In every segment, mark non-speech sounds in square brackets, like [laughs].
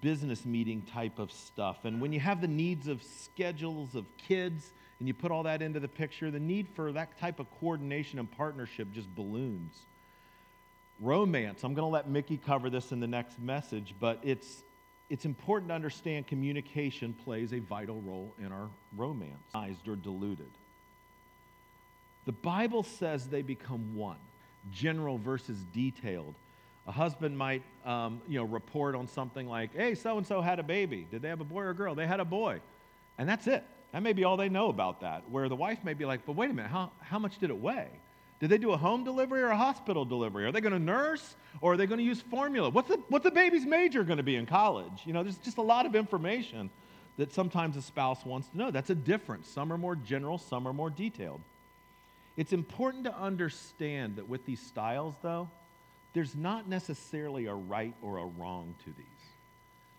business meeting type of stuff. And when you have the needs of schedules of kids and you put all that into the picture, the need for that type of coordination and partnership just balloons. Romance, I'm going to let Mickey cover this in the next message, but it's, it's important to understand communication plays a vital role in our romance, or diluted. The Bible says they become one, general versus detailed. A husband might, um, you know, report on something like, "Hey, so and so had a baby. Did they have a boy or a girl? They had a boy," and that's it. That may be all they know about that. Where the wife may be like, "But wait a minute, how how much did it weigh? Did they do a home delivery or a hospital delivery? Are they going to nurse or are they going to use formula? What's the what's the baby's major going to be in college? You know, there's just a lot of information that sometimes a spouse wants to know. That's a difference. Some are more general, some are more detailed. It's important to understand that with these styles, though, there's not necessarily a right or a wrong to these.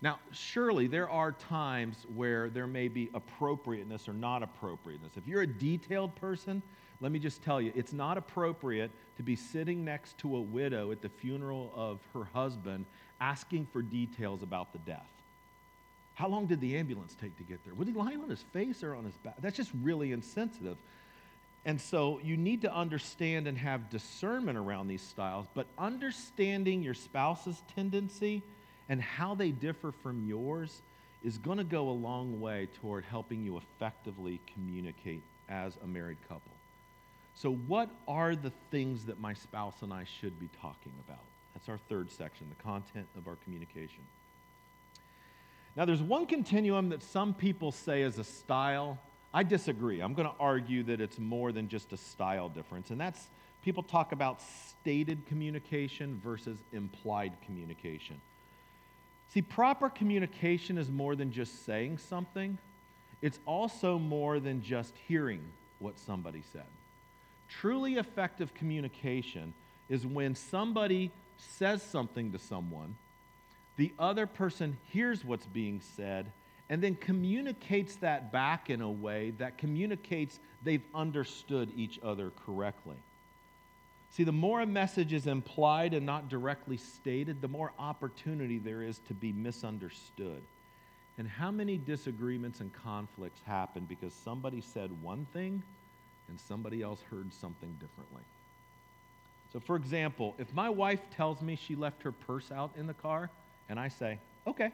Now, surely there are times where there may be appropriateness or not appropriateness. If you're a detailed person, let me just tell you, it's not appropriate to be sitting next to a widow at the funeral of her husband asking for details about the death. How long did the ambulance take to get there? Was he lying on his face or on his back? That's just really insensitive. And so you need to understand and have discernment around these styles, but understanding your spouse's tendency and how they differ from yours is going to go a long way toward helping you effectively communicate as a married couple. So, what are the things that my spouse and I should be talking about? That's our third section, the content of our communication. Now, there's one continuum that some people say is a style I disagree. I'm going to argue that it's more than just a style difference. And that's people talk about stated communication versus implied communication. See, proper communication is more than just saying something, it's also more than just hearing what somebody said. Truly effective communication is when somebody says something to someone, the other person hears what's being said, and then communicates that back in a way that communicates they've understood each other correctly. See, the more a message is implied and not directly stated, the more opportunity there is to be misunderstood. And how many disagreements and conflicts happen because somebody said one thing and somebody else heard something differently? So, for example, if my wife tells me she left her purse out in the car, and I say, okay,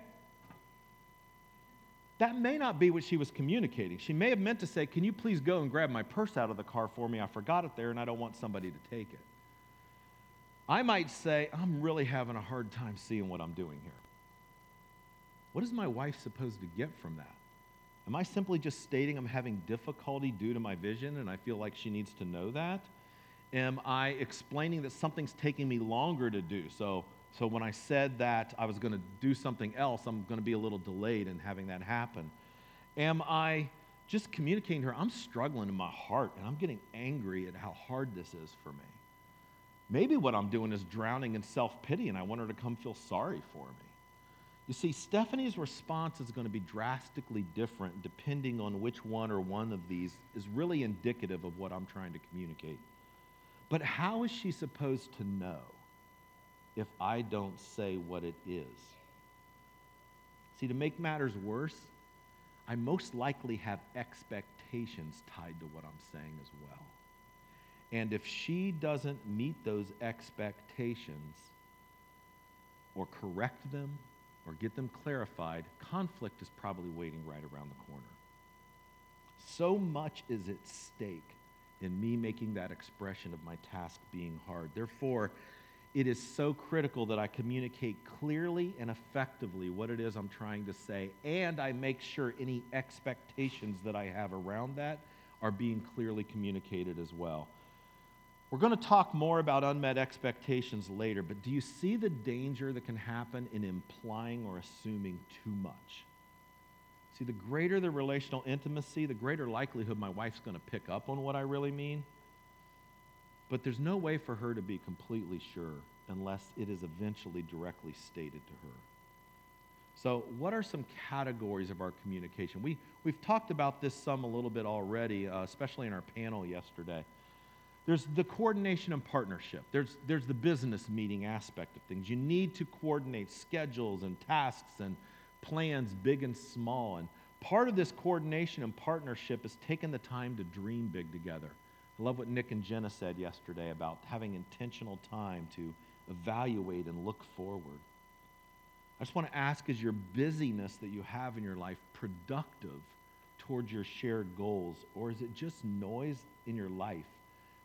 that may not be what she was communicating. She may have meant to say, Can you please go and grab my purse out of the car for me? I forgot it there and I don't want somebody to take it. I might say, I'm really having a hard time seeing what I'm doing here. What is my wife supposed to get from that? Am I simply just stating I'm having difficulty due to my vision and I feel like she needs to know that? Am I explaining that something's taking me longer to do? So so when I said that I was going to do something else, I'm going to be a little delayed in having that happen. Am I just communicating to her, I'm struggling in my heart and I'm getting angry at how hard this is for me? Maybe what I'm doing is drowning in self pity and I want her to come feel sorry for me. You see, Stephanie's response is going to be drastically different depending on which one or one of these is really indicative of what I'm trying to communicate. But how is she supposed to know? If I don't say what it is. See, to make matters worse, I most likely have expectations tied to what I'm saying as well. And if she doesn't meet those expectations or correct them or get them clarified, conflict is probably waiting right around the corner. So much is at stake in me making that expression of my task being hard. Therefore, it is so critical that I communicate clearly and effectively what it is I'm trying to say, and I make sure any expectations that I have around that are being clearly communicated as well. We're going to talk more about unmet expectations later, but do you see the danger that can happen in implying or assuming too much? See, the greater the relational intimacy, the greater likelihood my wife's going to pick up on what I really mean. But there's no way for her to be completely sure unless it is eventually directly stated to her. So, what are some categories of our communication? We, we've talked about this some a little bit already, uh, especially in our panel yesterday. There's the coordination and partnership. There's, there's the business meeting aspect of things. You need to coordinate schedules and tasks and plans, big and small. And part of this coordination and partnership is taking the time to dream big together. I love what Nick and Jenna said yesterday about having intentional time to evaluate and look forward. I just want to ask is your busyness that you have in your life productive towards your shared goals, or is it just noise in your life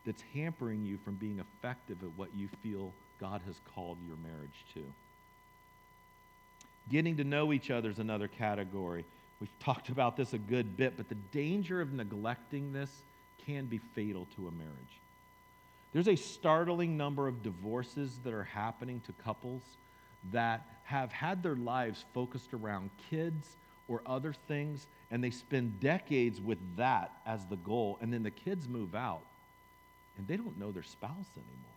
that's hampering you from being effective at what you feel God has called your marriage to? Getting to know each other is another category. We've talked about this a good bit, but the danger of neglecting this can be fatal to a marriage. There's a startling number of divorces that are happening to couples that have had their lives focused around kids or other things, and they spend decades with that as the goal, and then the kids move out, and they don't know their spouse anymore.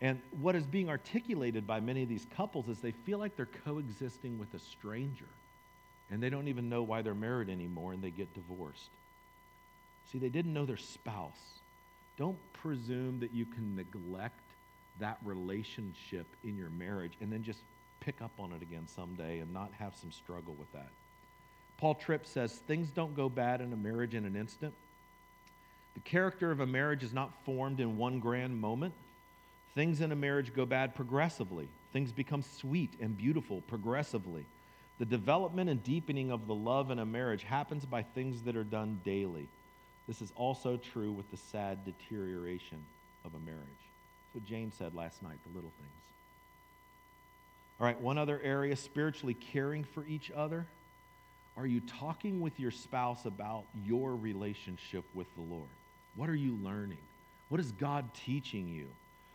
And what is being articulated by many of these couples is they feel like they're coexisting with a stranger, and they don't even know why they're married anymore, and they get divorced. See, they didn't know their spouse. Don't presume that you can neglect that relationship in your marriage and then just pick up on it again someday and not have some struggle with that. Paul Tripp says things don't go bad in a marriage in an instant. The character of a marriage is not formed in one grand moment. Things in a marriage go bad progressively. Things become sweet and beautiful progressively. The development and deepening of the love in a marriage happens by things that are done daily. This is also true with the sad deterioration of a marriage. That's what Jane said last night, the little things. All right, one other area spiritually caring for each other. Are you talking with your spouse about your relationship with the Lord? What are you learning? What is God teaching you?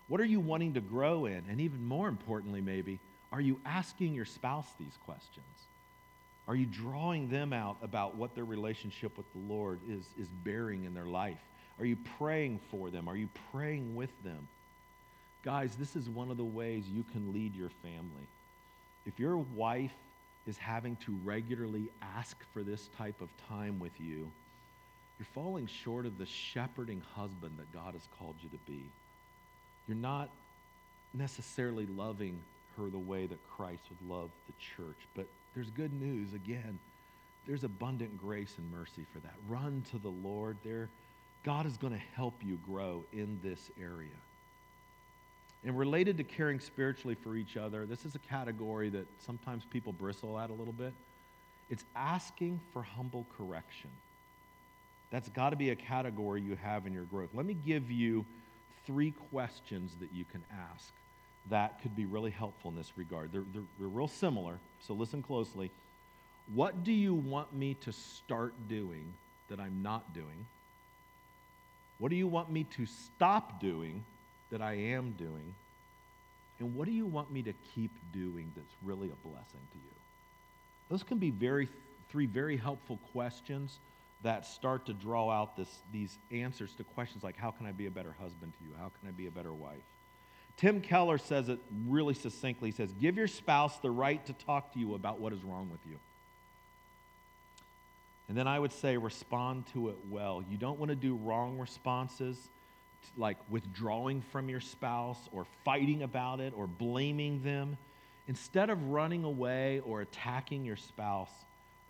What are you wanting to grow in? And even more importantly, maybe, are you asking your spouse these questions? Are you drawing them out about what their relationship with the Lord is, is bearing in their life? Are you praying for them? Are you praying with them? Guys, this is one of the ways you can lead your family. If your wife is having to regularly ask for this type of time with you, you're falling short of the shepherding husband that God has called you to be. You're not necessarily loving her the way that Christ would love the church. But there's good news. Again, there's abundant grace and mercy for that. Run to the Lord. There, God is going to help you grow in this area. And related to caring spiritually for each other, this is a category that sometimes people bristle at a little bit. It's asking for humble correction. That's got to be a category you have in your growth. Let me give you three questions that you can ask that could be really helpful in this regard. They're, they're, they're, real similar, so listen closely. What do you want me to start doing that I'm not doing? What do you want me to stop doing that I am doing? And what do you want me to keep doing that's really a blessing to you? Those can be very, three very helpful questions that start to draw out this, these answers to questions like how can I be a better husband to you? How can I be a better wife? Tim Keller says it really succinctly. He says, Give your spouse the right to talk to you about what is wrong with you. And then I would say, respond to it well. You don't want to do wrong responses like withdrawing from your spouse or fighting about it or blaming them. Instead of running away or attacking your spouse,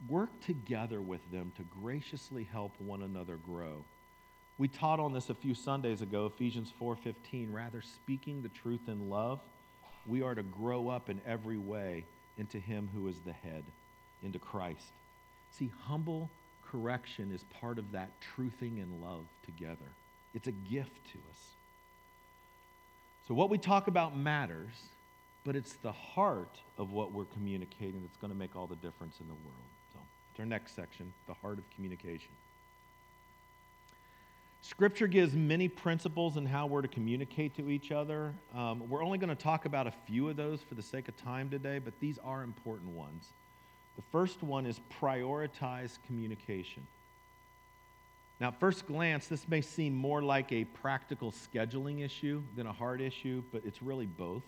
work together with them to graciously help one another grow. We taught on this a few Sundays ago, Ephesians 4:15, rather speaking the truth in love, we are to grow up in every way into him who is the head, into Christ. See, humble correction is part of that truthing and love together. It's a gift to us. So, what we talk about matters, but it's the heart of what we're communicating that's going to make all the difference in the world. So, it's our next section the heart of communication. Scripture gives many principles in how we're to communicate to each other. Um, we're only going to talk about a few of those for the sake of time today, but these are important ones. The first one is prioritize communication. Now, at first glance, this may seem more like a practical scheduling issue than a heart issue, but it's really both.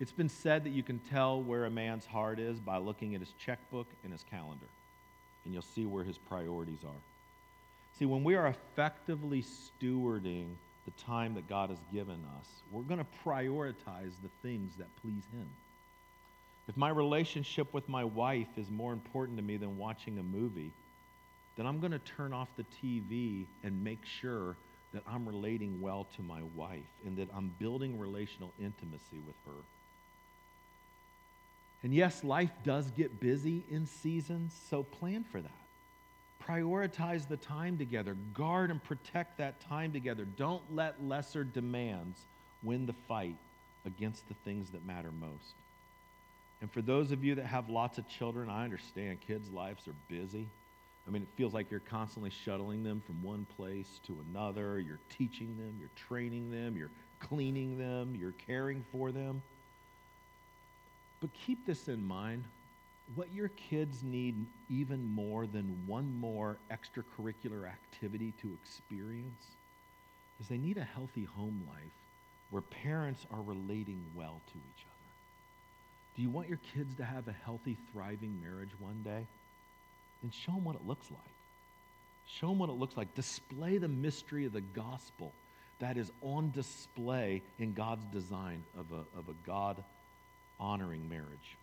It's been said that you can tell where a man's heart is by looking at his checkbook and his calendar, and you'll see where his priorities are. See, when we are effectively stewarding the time that God has given us, we're going to prioritize the things that please Him. if my relationship with my wife is more important to me than watching a movie, then I'm going to turn off the TV and make sure that I'm relating well to my wife and that I'm building relational intimacy with her. And yes, life does get busy in seasons, so plan for that. Prioritize the time together. Guard and protect that time together. Don't let lesser demands win the fight against the things that matter most. And for those of you that have lots of children, I understand kids' lives are busy. I mean, it feels like you're constantly shuttling them from one place to another. You're teaching them, you're training them, you're cleaning them, you're caring for them. But keep this in mind what your kids need even more than one more extracurricular activity to experience is they need a healthy home life where parents are relating well to each other. Do you want your kids to have a healthy, thriving marriage one day? Then show them what it looks like. Show them what it looks like. Display the mystery of the gospel that is on display in God's design of a, of a God honoring marriage.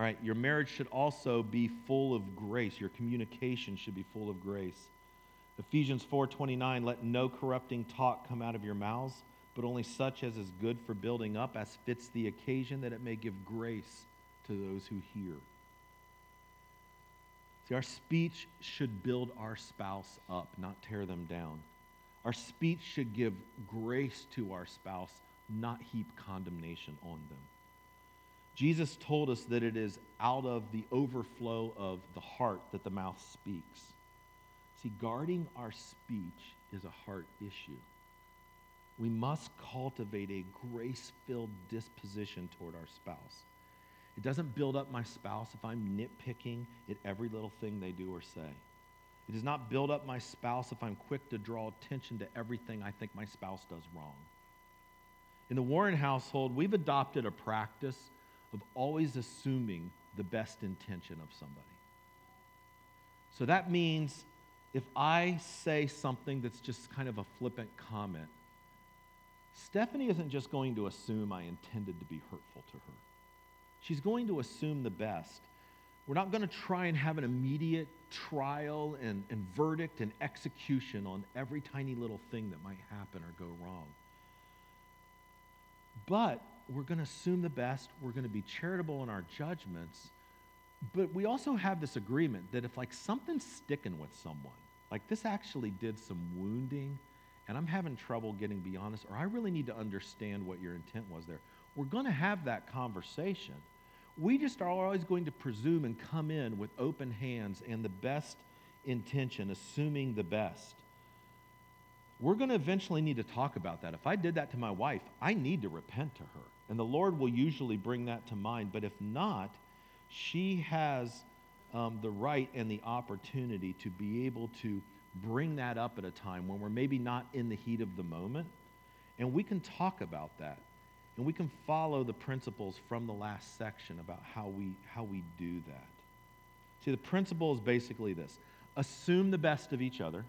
All right, your marriage should also be full of grace. Your communication should be full of grace. Ephesians 4:29 let no corrupting talk come out of your mouths but only such as is good for building up as fits the occasion that it may give grace to those who hear. See, our speech should build our spouse up, not tear them down. Our speech should give grace to our spouse, not heap condemnation on them. Jesus told us that it is out of the overflow of the heart that the mouth speaks. See, guarding our speech is a heart issue we must cultivate a grace filled disposition toward our spouse. It doesn't build up my spouse if I'm nitpicking at every little thing they do or say. It does not build up my spouse if I'm quick to draw attention to everything I think my spouse does wrong. In the Warren household, we've adopted a practice of always assuming the best intention of somebody. So that means if I say something that's just kind of a flippant comment, Stephanie isn't just going to assume I intended to be hurtful to her. She's going to assume the best. We're not going to try and have an immediate trial and, and verdict and execution on every tiny little thing that might happen or go wrong. But we're going to assume the best. We're going to be charitable in our judgments. But we also have this agreement that if like something's sticking with someone, like this actually did some wounding and I'm having trouble getting beyond this, or I really need to understand what your intent was there. We're going to have that conversation. We just are always going to presume and come in with open hands and the best intention, assuming the best. We're going to eventually need to talk about that. If I did that to my wife, I need to repent to her. And the Lord will usually bring that to mind. But if not, she has um, the right and the opportunity to be able to bring that up at a time when we're maybe not in the heat of the moment. And we can talk about that. And we can follow the principles from the last section about how we, how we do that. See, the principle is basically this assume the best of each other,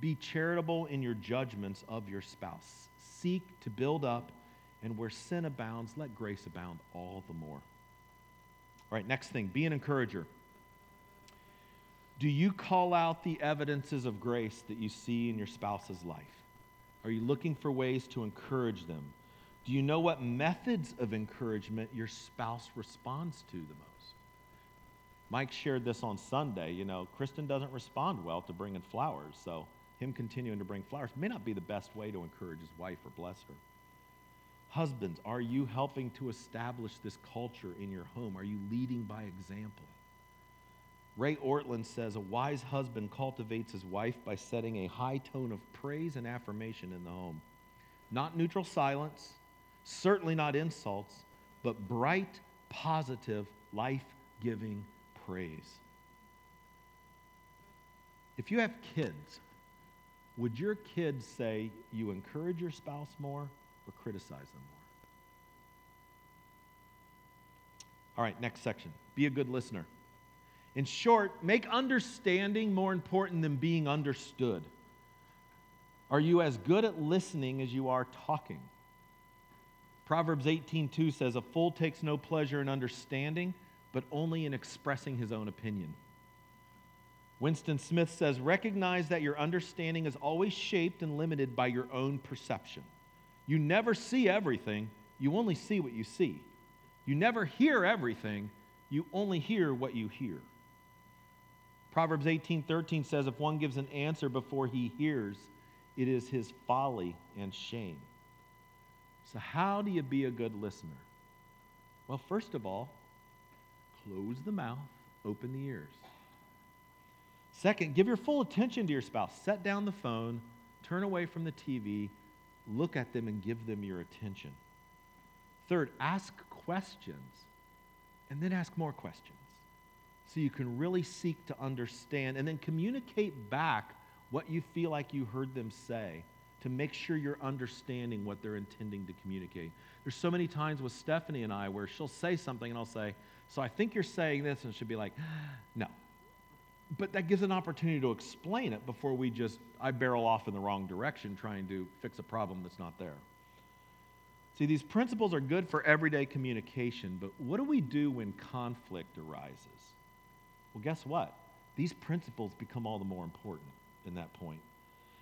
be charitable in your judgments of your spouse, seek to build up, and where sin abounds, let grace abound all the more. All right, next thing be an encourager. Do you call out the evidences of grace that you see in your spouse's life? Are you looking for ways to encourage them? Do you know what methods of encouragement your spouse responds to the most? Mike shared this on Sunday. You know, Kristen doesn't respond well to bringing flowers, so him continuing to bring flowers may not be the best way to encourage his wife or bless her. Husbands, are you helping to establish this culture in your home? Are you leading by example? Ray Ortlund says a wise husband cultivates his wife by setting a high tone of praise and affirmation in the home. Not neutral silence, certainly not insults, but bright, positive, life giving praise. If you have kids, would your kids say you encourage your spouse more or criticize them more? All right, next section. Be a good listener. In short, make understanding more important than being understood. Are you as good at listening as you are talking? Proverbs 18:2 says, "A fool takes no pleasure in understanding, but only in expressing his own opinion." Winston Smith says, "Recognize that your understanding is always shaped and limited by your own perception. You never see everything, you only see what you see. You never hear everything, you only hear what you hear." Proverbs 18:13 says, "If one gives an answer before he hears, it is his folly and shame." So, how do you be a good listener? Well, first of all, close the mouth, open the ears. Second, give your full attention to your spouse. Set down the phone, turn away from the TV, look at them, and give them your attention. Third, ask questions, and then ask more questions so you can really seek to understand and then communicate back what you feel like you heard them say to make sure you're understanding what they're intending to communicate. There's so many times with Stephanie and I where she'll say something and I'll say, So I think you're saying this, and she'll be like, [gasps] No. But that gives an opportunity to explain it before we just, I barrel off in the wrong direction trying to fix a problem that's not there. See, these principles are good for everyday communication, but what do we do when conflict arises? Well, guess what? These principles become all the more important in that point.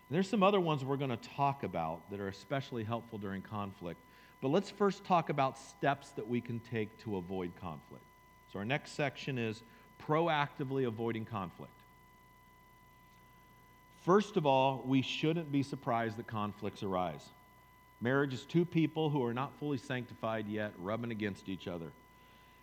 And there's some other ones we're going to talk about that are especially helpful during conflict. But let's first talk about steps that we can take to avoid conflict. So, our next section is proactively avoiding conflict. First of all, we shouldn't be surprised that conflicts arise. Marriage is two people who are not fully sanctified yet, rubbing against each other.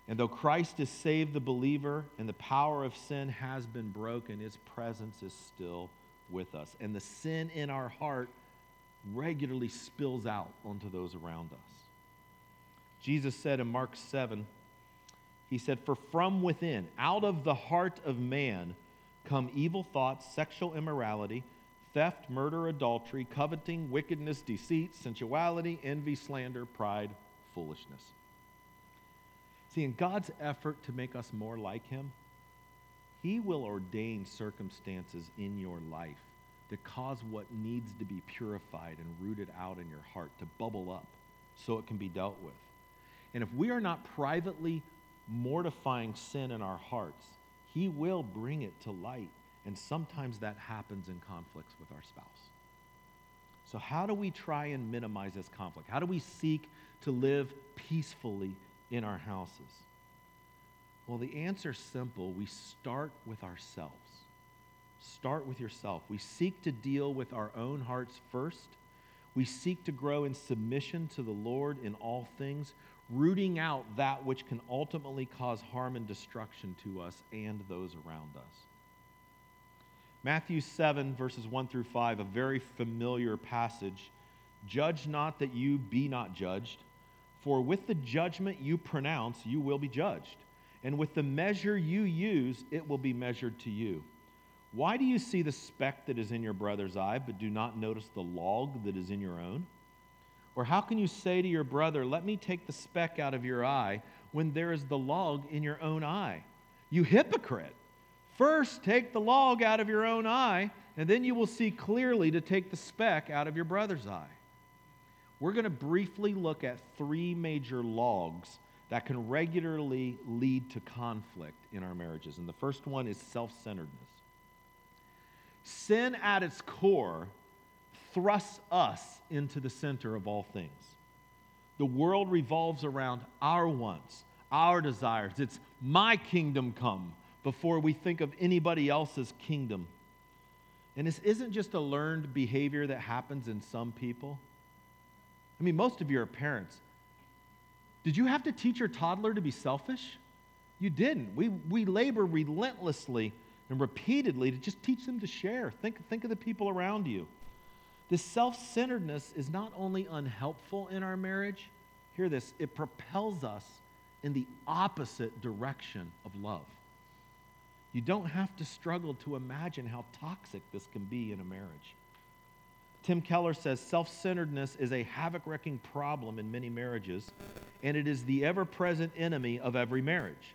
And though Christ has saved the believer and the power of sin has been broken, his presence is still with us. And the sin in our heart regularly spills out onto those around us. Jesus said in Mark 7, He said, For from within, out of the heart of man, come evil thoughts, sexual immorality, theft, murder, adultery, coveting, wickedness, deceit, sensuality, envy, slander, pride, foolishness. See, in God's effort to make us more like Him, he will ordain circumstances in your life that cause what needs to be purified and rooted out in your heart to bubble up so it can be dealt with. And if we are not privately mortifying sin in our hearts, He will bring it to light. And sometimes that happens in conflicts with our spouse. So, how do we try and minimize this conflict? How do we seek to live peacefully in our houses? Well, the answer is simple. We start with ourselves. Start with yourself. We seek to deal with our own hearts first. We seek to grow in submission to the Lord in all things, rooting out that which can ultimately cause harm and destruction to us and those around us. Matthew 7, verses 1 through 5, a very familiar passage. Judge not that you be not judged, for with the judgment you pronounce, you will be judged and with the measure you use, it will be measured to you. Why do you see the speck that is in your brother's eye, but do not notice the log that is in your own? Or how can you say to your brother, Let me take the speck out of your eye, when there is the log in your own eye? You hypocrite! First, take the log out of your own eye, and then you will see clearly to take the speck out of your brother's eye. We're going to briefly look at three major logs that can regularly lead to conflict in our marriages. And the first one is self centeredness. Sin at its core thrusts us into the center of all things. The world revolves around our wants, our desires. It's my kingdom come before we think of anybody else's kingdom. And this isn't just a learned behavior that happens in some people. I mean, most of you are parents. Did you have to teach your toddler to be selfish? You didn't. We, we labor relentlessly and repeatedly to just teach them to share. Think, think of the people around you. This self centeredness is not only unhelpful in our marriage, hear this, it propels us in the opposite direction of love. You don't have to struggle to imagine how toxic this can be in a marriage. Tim Keller says self centeredness is a havoc wrecking problem in many marriages, and it is the ever present enemy of every marriage.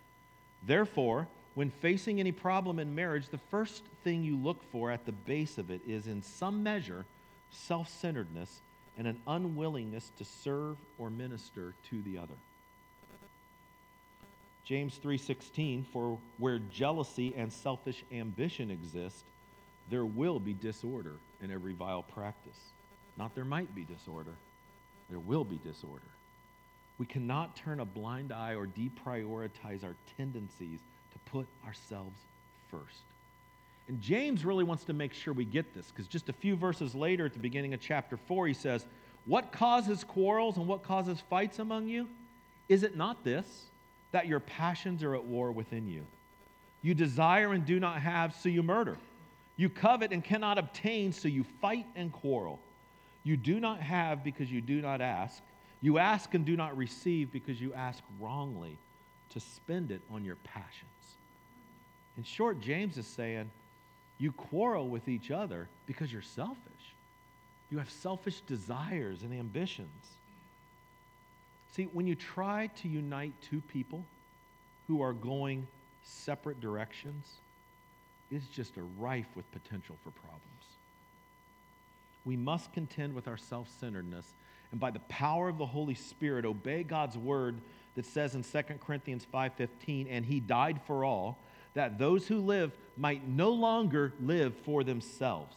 Therefore, when facing any problem in marriage, the first thing you look for at the base of it is, in some measure, self centeredness and an unwillingness to serve or minister to the other. James 3:16 for where jealousy and selfish ambition exist there will be disorder in every vile practice. Not there might be disorder, there will be disorder. We cannot turn a blind eye or deprioritize our tendencies to put ourselves first. And James really wants to make sure we get this because just a few verses later at the beginning of chapter 4, he says, What causes quarrels and what causes fights among you? Is it not this, that your passions are at war within you? You desire and do not have, so you murder. You covet and cannot obtain, so you fight and quarrel. You do not have because you do not ask. You ask and do not receive because you ask wrongly to spend it on your passions. In short, James is saying, you quarrel with each other because you're selfish. You have selfish desires and ambitions. See, when you try to unite two people who are going separate directions, it's just a rife with potential for problems. We must contend with our self centeredness and by the power of the Holy Spirit obey God's word that says in 2 Corinthians 5:15 and he died for all that those who live might no longer live for themselves,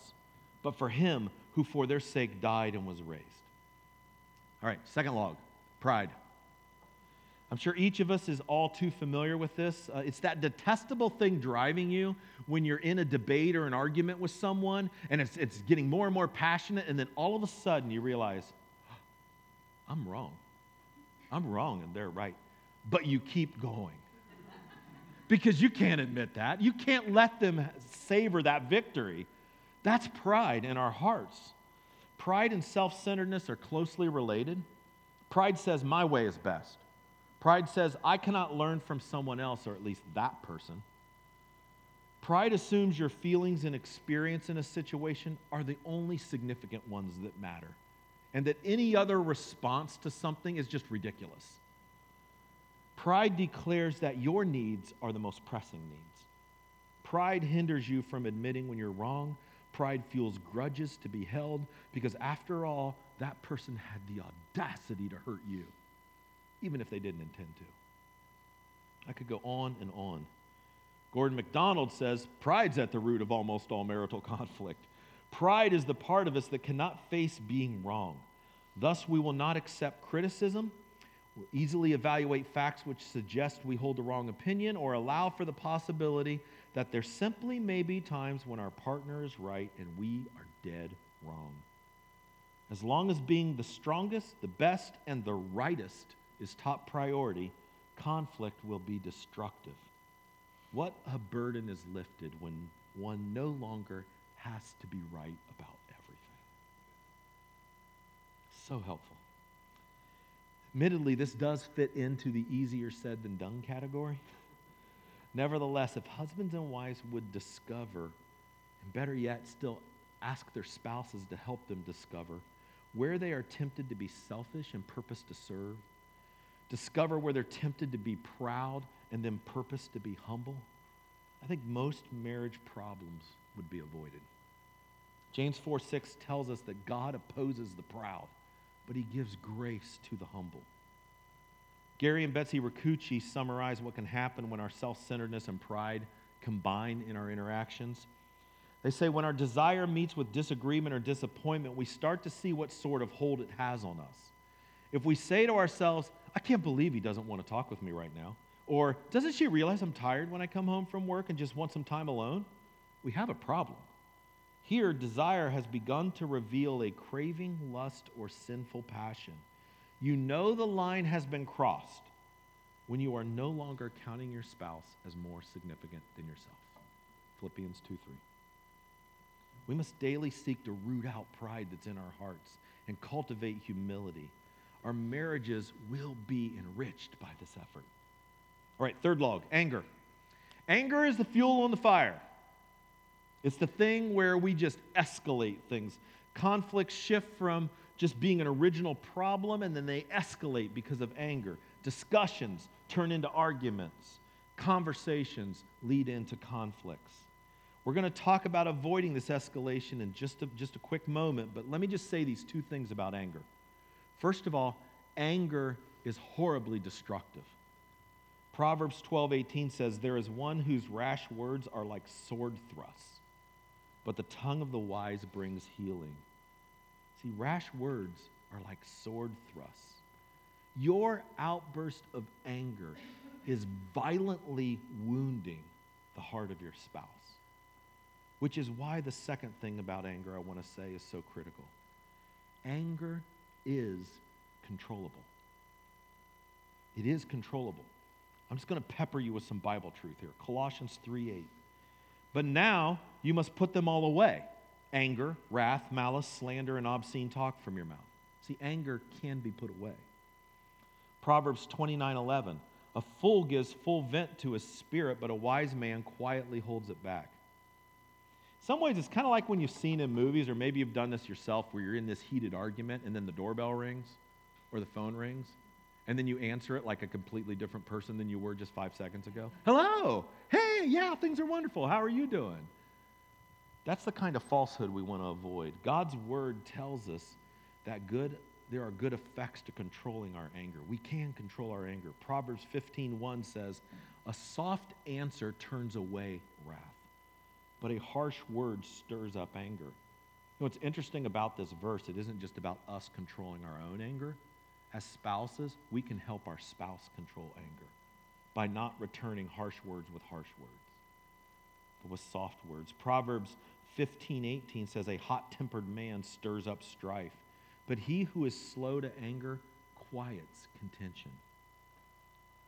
but for him who for their sake died and was raised. All right, second log pride. I'm sure each of us is all too familiar with this. Uh, it's that detestable thing driving you when you're in a debate or an argument with someone and it's, it's getting more and more passionate, and then all of a sudden you realize, I'm wrong. I'm wrong and they're right. But you keep going because you can't admit that. You can't let them savor that victory. That's pride in our hearts. Pride and self centeredness are closely related. Pride says, My way is best. Pride says, I cannot learn from someone else, or at least that person. Pride assumes your feelings and experience in a situation are the only significant ones that matter, and that any other response to something is just ridiculous. Pride declares that your needs are the most pressing needs. Pride hinders you from admitting when you're wrong. Pride fuels grudges to be held because, after all, that person had the audacity to hurt you, even if they didn't intend to. I could go on and on. Gordon MacDonald says pride's at the root of almost all marital [laughs] conflict. Pride is the part of us that cannot face being wrong. Thus, we will not accept criticism We'll easily evaluate facts which suggest we hold the wrong opinion or allow for the possibility that there simply may be times when our partner is right and we are dead wrong. As long as being the strongest, the best, and the rightest is top priority, conflict will be destructive. What a burden is lifted when one no longer has to be right about everything. So helpful. Admittedly, this does fit into the easier said than done category. Nevertheless, if husbands and wives would discover, and better yet, still ask their spouses to help them discover, where they are tempted to be selfish and purpose to serve, discover where they're tempted to be proud and then purpose to be humble, I think most marriage problems would be avoided. James 4 6 tells us that God opposes the proud but he gives grace to the humble. Gary and Betsy Ricucci summarize what can happen when our self centeredness and pride combine in our interactions. They say when our desire meets with disagreement or disappointment, we start to see what sort of hold it has on us. If we say to ourselves, I can't believe he doesn't want to talk with me right now, or doesn't she realize I'm tired when I come home from work and just want some time alone? We have a problem. Here, desire has begun to reveal a craving, lust, or sinful passion. You know the line has been crossed when you are no longer counting your spouse as more significant than yourself. Philippians 2 3. We must daily seek to root out pride that's in our hearts and cultivate humility. Our marriages will be enriched by this effort. All right, third log anger. Anger is the fuel on the fire. It's the thing where we just escalate things. Conflicts shift from just being an original problem and then they escalate because of anger. Discussions turn into arguments. Conversations lead into conflicts. We're going to talk about avoiding this escalation in just a, just a quick moment, but let me just say these two things about anger. First of all, anger is horribly destructive. Proverbs 12:18 says there is one whose rash words are like sword thrusts, but the tongue of the wise brings healing. See, rash words are like sword thrusts. Your outburst of anger is violently wounding the heart of your spouse. Which is why the second thing about anger I want to say is so critical. Anger is controllable. It is controllable. I'm just going to pepper you with some Bible truth here. Colossians 3 8. But now you must put them all away anger, wrath, malice, slander, and obscene talk from your mouth. See, anger can be put away. Proverbs 29 11. A fool gives full vent to his spirit, but a wise man quietly holds it back. Some ways it's kind of like when you've seen in movies, or maybe you've done this yourself, where you're in this heated argument and then the doorbell rings or the phone rings, and then you answer it like a completely different person than you were just five seconds ago. Hello. Hey, yeah, things are wonderful. How are you doing? That's the kind of falsehood we want to avoid. God's word tells us that good there are good effects to controlling our anger. We can control our anger. Proverbs 15:1 says, "A soft answer turns away wrath, but a harsh word stirs up anger." You know, what's interesting about this verse, it isn't just about us controlling our own anger. As spouses, we can help our spouse control anger by not returning harsh words with harsh words, but with soft words. Proverbs 15:18 says, "A hot-tempered man stirs up strife." but he who is slow to anger quiets contention.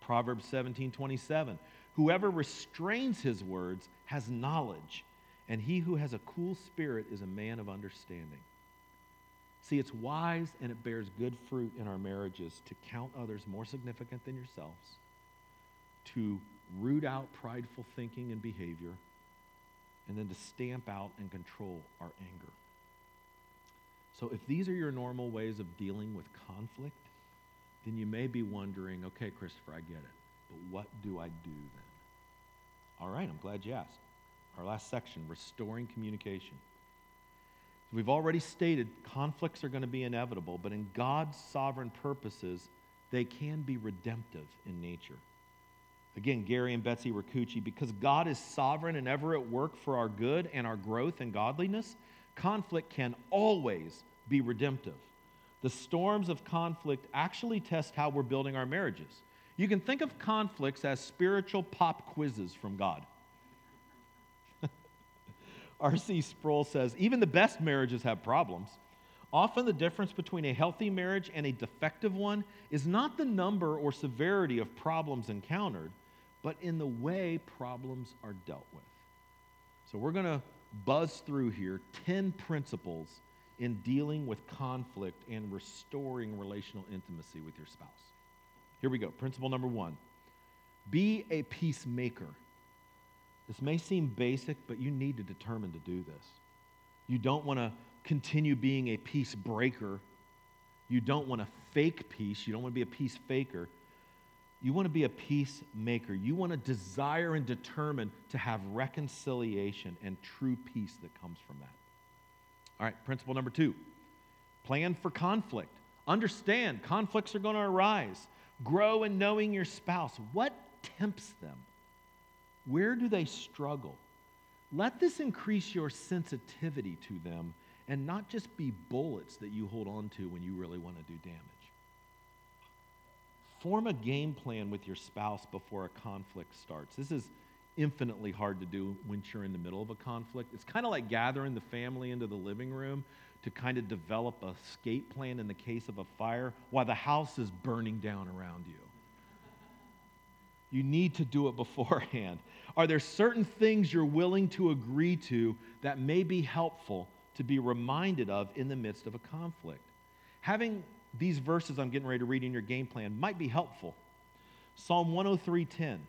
Proverbs 17 27. Whoever restrains his words has knowledge, and he who has a cool spirit is a man of understanding. See, it's wise and it bears good fruit in our marriages to count others more significant than yourselves, to root out prideful thinking and behavior, and then to stamp out and control our anger. So, if these are your normal ways of dealing with conflict, then you may be wondering, okay, Christopher, I get it, but what do I do then? All right, I'm glad you asked. Our last section restoring communication. We've already stated conflicts are going to be inevitable, but in God's sovereign purposes, they can be redemptive in nature. Again, Gary and Betsy Ricucci, because God is sovereign and ever at work for our good and our growth and godliness, conflict can always be redemptive. The storms of conflict actually test how we're building our marriages. You can think of conflicts as spiritual pop quizzes from God. [laughs] R.C. Sproul says even the best marriages have problems. Often, the difference between a healthy marriage and a defective one is not the number or severity of problems encountered, but in the way problems are dealt with. So, we're going to buzz through here 10 principles in dealing with conflict and restoring relational intimacy with your spouse. Here we go. Principle number one be a peacemaker. This may seem basic, but you need to determine to do this. You don't want to continue being a peace breaker. You don't want to fake peace. You don't want to be a peace faker. You want to be a peacemaker. You want to desire and determine to have reconciliation and true peace that comes from that. All right, principle number two plan for conflict. Understand conflicts are going to arise. Grow in knowing your spouse. What tempts them? Where do they struggle? Let this increase your sensitivity to them and not just be bullets that you hold on to when you really want to do damage. Form a game plan with your spouse before a conflict starts. This is infinitely hard to do when you're in the middle of a conflict. It's kind of like gathering the family into the living room to kind of develop a escape plan in the case of a fire while the house is burning down around you. You need to do it [laughs] beforehand. Are there certain things you're willing to agree to that may be helpful to be reminded of in the midst of a conflict? Having these verses I'm getting ready to read in your game plan might be helpful. Psalm 103:10.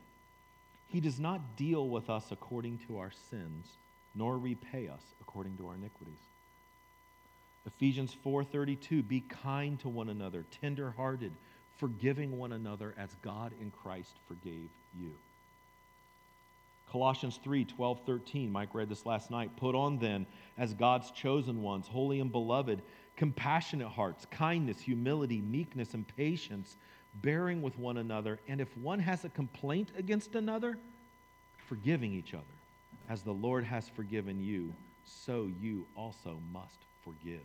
He does not deal with us according to our sins, nor repay us according to our iniquities. Ephesians 4:32 Be kind to one another, tender-hearted, forgiving one another as God in Christ forgave you. Colossians 3 12, 13. Mike read this last night. Put on then, as God's chosen ones, holy and beloved, compassionate hearts, kindness, humility, meekness, and patience, bearing with one another. And if one has a complaint against another, forgiving each other. As the Lord has forgiven you, so you also must forgive.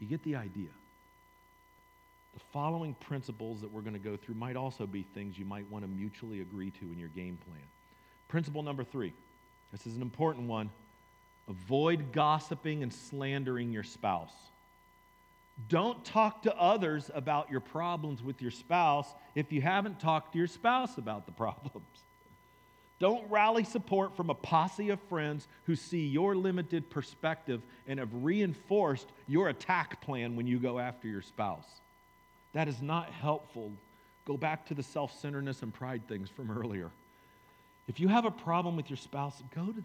You get the idea. The following principles that we're going to go through might also be things you might want to mutually agree to in your game plan. Principle number three this is an important one avoid gossiping and slandering your spouse. Don't talk to others about your problems with your spouse if you haven't talked to your spouse about the [laughs] problems. Don't rally support from a posse of friends who see your limited perspective and have reinforced your attack plan when you go after your spouse. That is not helpful. Go back to the self centeredness and pride things from earlier. If you have a problem with your spouse, go to them.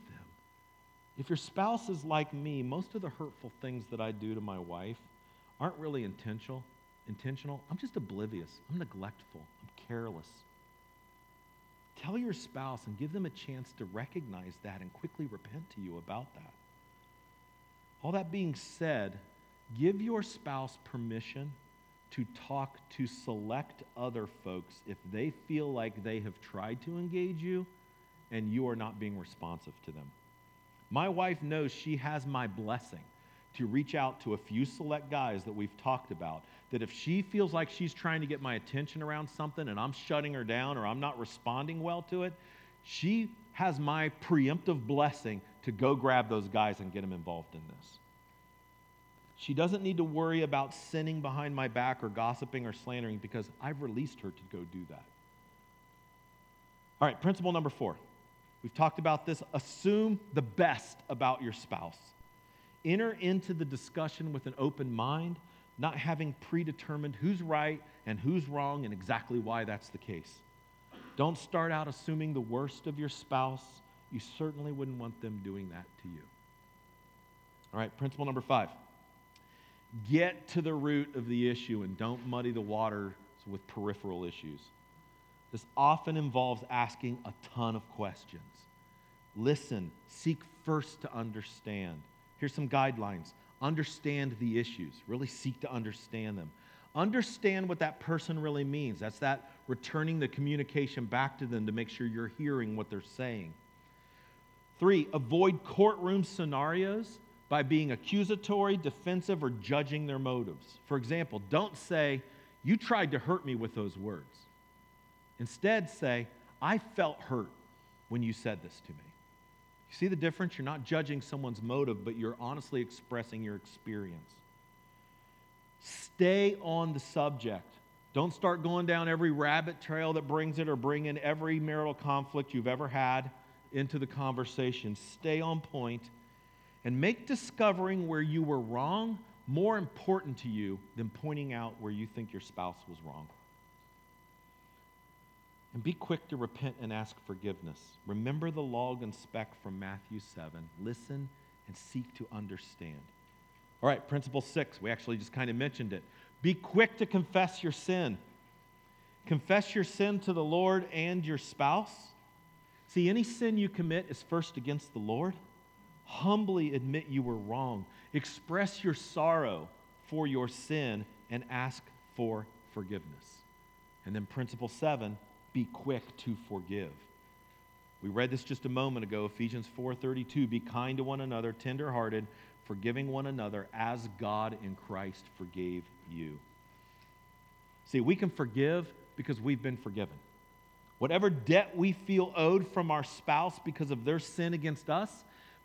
If your spouse is like me, most of the hurtful things that I do to my wife aren't really intentional. Intentional. I'm just oblivious. I'm neglectful. I'm careless. Tell your spouse and give them a chance to recognize that and quickly repent to you about that. All that being said, give your spouse permission to talk to select other folks if they feel like they have tried to engage you and you are not being responsive to them. My wife knows she has my blessing to reach out to a few select guys that we've talked about. That if she feels like she's trying to get my attention around something and I'm shutting her down or I'm not responding well to it, she has my preemptive blessing to go grab those guys and get them involved in this. She doesn't need to worry about sinning behind my back or gossiping or slandering because I've released her to go do that. All right, principle number four. We've talked about this. Assume the best about your spouse. Enter into the discussion with an open mind, not having predetermined who's right and who's wrong and exactly why that's the case. Don't start out assuming the worst of your spouse. You certainly wouldn't want them doing that to you. All right, principle number five get to the root of the issue and don't muddy the waters with peripheral issues. This often involves asking a ton of questions. Listen, seek first to understand. Here's some guidelines understand the issues, really seek to understand them. Understand what that person really means. That's that returning the communication back to them to make sure you're hearing what they're saying. Three, avoid courtroom scenarios by being accusatory, defensive, or judging their motives. For example, don't say, You tried to hurt me with those words. Instead, say, I felt hurt when you said this to me. See the difference? You're not judging someone's motive, but you're honestly expressing your experience. Stay on the subject. Don't start going down every rabbit trail that brings it or bring in every marital conflict you've ever had into the conversation. Stay on point and make discovering where you were wrong more important to you than pointing out where you think your spouse was wrong. And be quick to repent and ask forgiveness. Remember the log and speck from Matthew 7. Listen and seek to understand. All right, principle six. We actually just kind of mentioned it. Be quick to confess your sin. Confess your sin to the Lord and your spouse. See, any sin you commit is first against the Lord. Humbly admit you were wrong. Express your sorrow for your sin and ask for forgiveness. And then, principle seven be quick to forgive. We read this just a moment ago, Ephesians 4:32, be kind to one another, tenderhearted, forgiving one another as God in Christ forgave you. See, we can forgive because we've been forgiven. Whatever debt we feel owed from our spouse because of their sin against us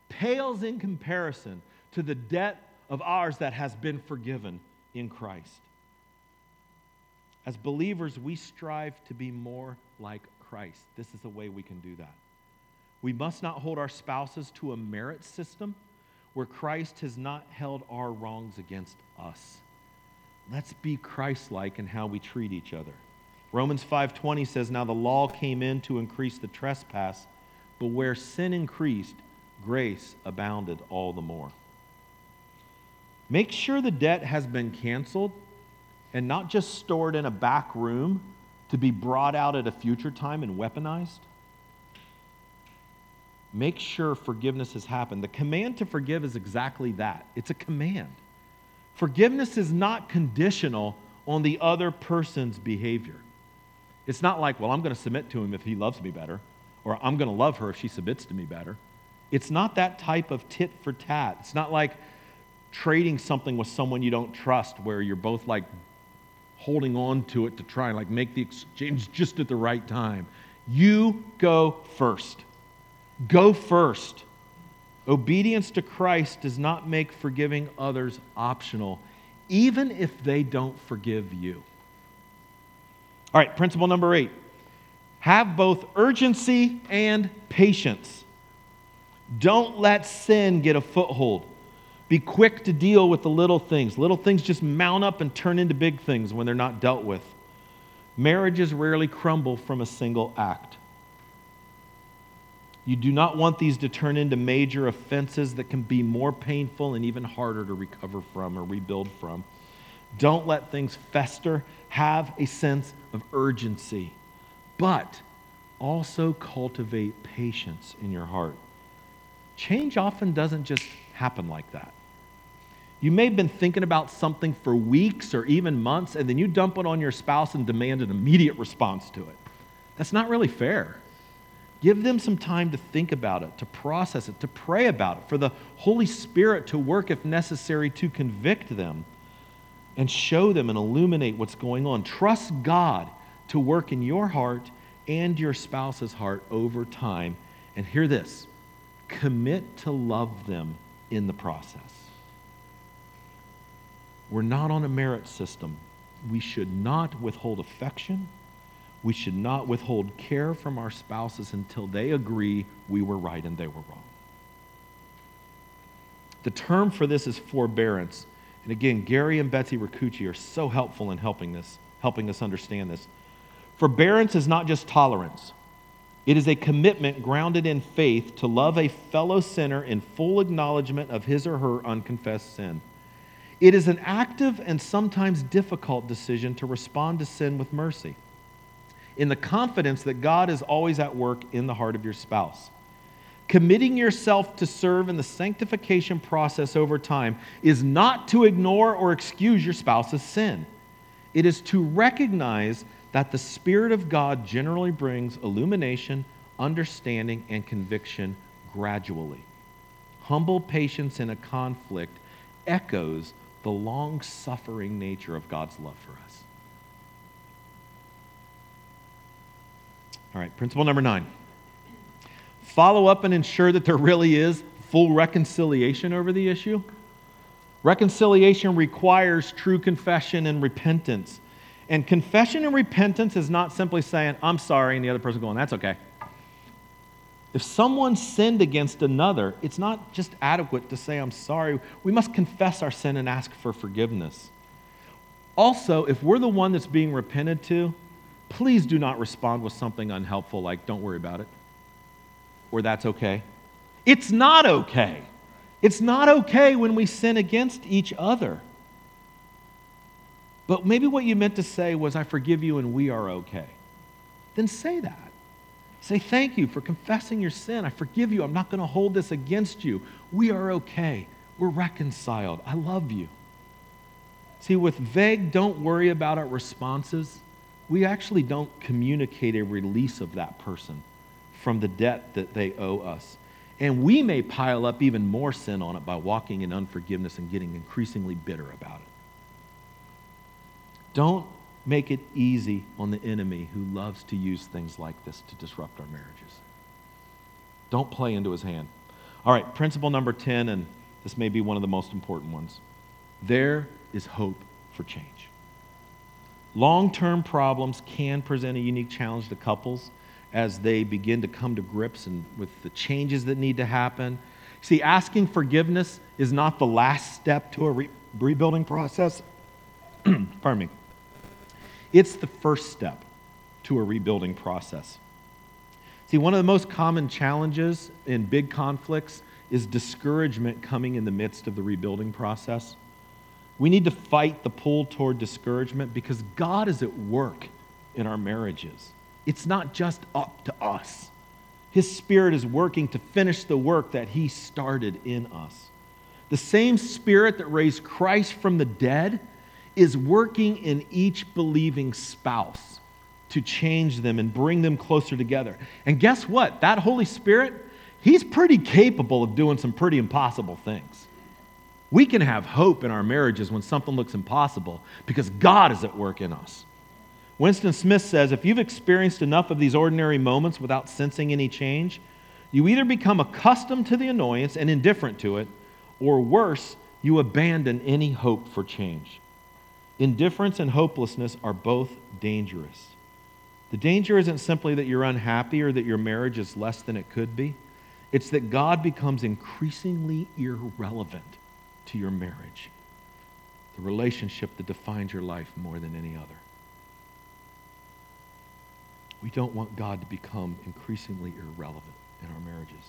pales in comparison to the debt of ours that has been forgiven in Christ. As believers, we strive to be more like Christ. This is the way we can do that. We must not hold our spouses to a merit system where Christ has not held our wrongs against us. Let's be Christ-like in how we treat each other. Romans 5:20 says, "Now the law came in to increase the trespass, but where sin increased, grace abounded all the more." Make sure the debt has been canceled and not just stored in a back room to be brought out at a future time and weaponized. make sure forgiveness has happened. The command to forgive is exactly that it's a command. Forgiveness is not conditional on the other person's behavior. It's not like, well, I'm going to submit to him if he loves me better, or I'm going to love her if she submits to me better. It's not that type of tit for tat. It's not like trading something with someone you don't trust where you're both like holding on to it to try and like make the exchange just at the right time. You go first. Go first. Obedience to Christ does not make forgiving others optional, even if they don't forgive you. All right, principle number eight have both urgency and patience. Don't let sin get a foothold. Be quick to deal with the little things. Little things just mount up and turn into big things when they're not dealt with. Marriages rarely crumble from a single act. You do not want these to turn into major offenses that can be more painful and even harder to recover from or rebuild from. Don't let things fester. Have a sense of urgency, but also cultivate patience in your heart. Change often doesn't just happen like that. You may have been thinking about something for weeks or even months, and then you dump it on your spouse and demand an immediate response to it. That's not really fair. Give them some time to think about it, to process it, to pray about it, for the Holy Spirit to work, if necessary, to convict them and show them and illuminate what's going on. Trust God to work in your heart and your spouse's heart over time. And hear this commit to love them in the process. We're not on a merit system. We should not withhold affection we should not withhold care from our spouses until they agree we were right and they were wrong. The term for this is forbearance. And again, Gary and Betsy Ricucci are so helpful in helping this, helping us understand this. Forbearance is not just tolerance. It is a commitment grounded in faith to love a fellow sinner in full acknowledgement of his or her unconfessed sin. It is an active and sometimes difficult decision to respond to sin with mercy in the confidence that God is always at work in the heart of your spouse. Committing yourself to serve in the sanctification process over time is not to ignore or excuse your spouse's sin. It is to recognize that the Spirit of God generally brings illumination, understanding, and conviction gradually. Humble patience in a conflict echoes the long suffering nature of God's love for us. All right, principle number nine follow up and ensure that there really is full reconciliation over the issue. Reconciliation requires true confession and repentance. And confession and repentance is not simply saying, I'm sorry, and the other person going, that's okay. If someone sinned against another, it's not just adequate to say, I'm sorry. We must confess our sin and ask for forgiveness. Also, if we're the one that's being repented to, please do not respond with something unhelpful like, don't worry about it, or that's okay. It's not okay. It's not okay when we sin against each other. But maybe what you meant to say was, I forgive you and we are okay. Then say that. Say, thank you for confessing your sin. I forgive you. I'm not going to hold this against you. We are okay. We're reconciled. I love you. See, with vague, don't worry about it responses, we actually don't communicate a release of that person from the debt that they owe us. And we may pile up even more sin on it by walking in unforgiveness and getting increasingly bitter about it. Don't make it easy on the enemy who loves to use things like this to disrupt our marriages. Don't play into his hand. All right, principle number 10, and this may be one of the most important ones. There is hope for change. Long term problems can present a unique challenge to couples as they begin to come to grips and with the changes that need to happen. See, asking forgiveness is not the last step to a re- rebuilding process. [clears throat] Pardon me. It's the first step to a rebuilding process. See, one of the most common challenges in big conflicts is discouragement coming in the midst of the rebuilding process. We need to fight the pull toward discouragement because God is at work in our marriages. It's not just up to us. His Spirit is working to finish the work that He started in us. The same Spirit that raised Christ from the dead is working in each believing spouse to change them and bring them closer together. And guess what? That Holy Spirit, He's pretty capable of doing some pretty impossible things. We can have hope in our marriages when something looks impossible because God is at work in us. Winston Smith says if you've experienced enough of these ordinary moments without sensing any change, you either become accustomed to the annoyance and indifferent to it, or worse, you abandon any hope for change. Indifference and hopelessness are both dangerous. The danger isn't simply that you're unhappy or that your marriage is less than it could be, it's that God becomes increasingly irrelevant to your marriage, the relationship that defines your life more than any other. We don't want God to become increasingly irrelevant in our marriages.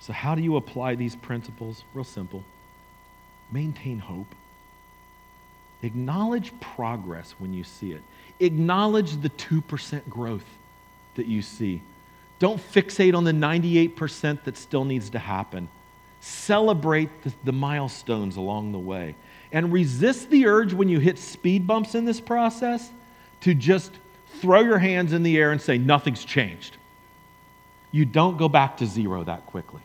So, how do you apply these principles? Real simple maintain hope. Acknowledge progress when you see it. Acknowledge the 2% growth that you see. Don't fixate on the 98% that still needs to happen. Celebrate the, the, milestones along the way. And resist the urge when you hit speed bumps in this process to just throw your hands in the air and say, Nothing's changed. You don't go back to zero that quickly.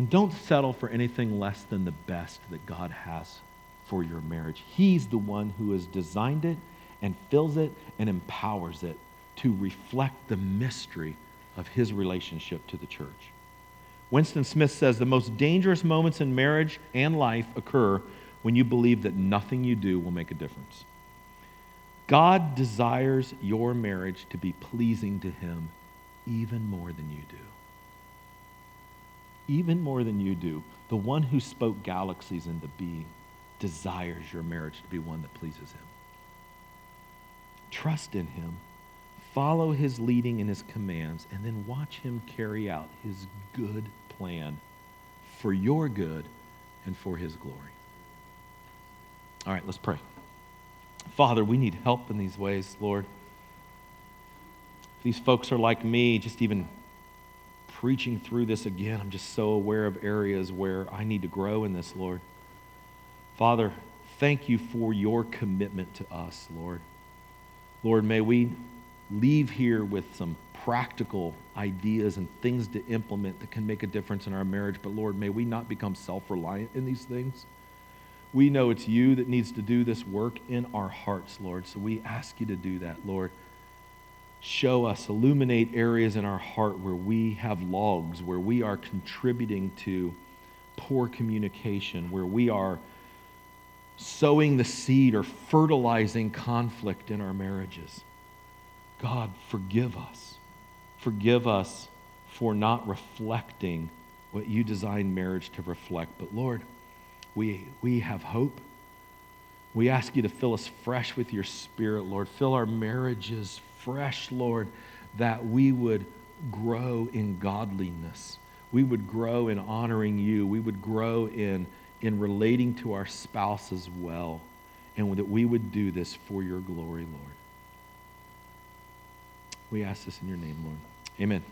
And don't settle for anything less than the best that God has for your marriage. He's the one who has designed it and fills it and empowers it to reflect the mystery of his relationship to the church. Winston Smith says the most dangerous moments in marriage and life occur when you believe that nothing you do will make a difference. God desires your marriage to be pleasing to him even more than you do. Even more than you do. The one who spoke galaxies into being desires your marriage to be one that pleases him. Trust in him, follow his leading and his commands, and then watch him carry out his good plan for your good and for his glory. All right, let's pray. Father, we need help in these ways, Lord. If these folks are like me, just even preaching through this again, I'm just so aware of areas where I need to grow in this, Lord. Father, thank you for your commitment to us, Lord. Lord, may we leave here with some practical ideas and things to implement that can make a difference in our marriage. But Lord, may we not become self reliant in these things. We know it's you that needs to do this work in our hearts, Lord. So we ask you to do that, Lord. Show us, illuminate areas in our heart where we have logs, where we are contributing to poor communication, where we are sowing the seed or fertilizing conflict in our marriages. God, forgive us. Forgive us for not reflecting what you designed marriage to reflect. But Lord, we, we have hope. We ask you to fill us fresh with your spirit, Lord. Fill our marriages fresh, Lord, that we would grow in godliness. We would grow in honoring you. We would grow in in relating to our spouse as well, and that we would do this for your glory, Lord. We ask this in your name, Lord. Amen.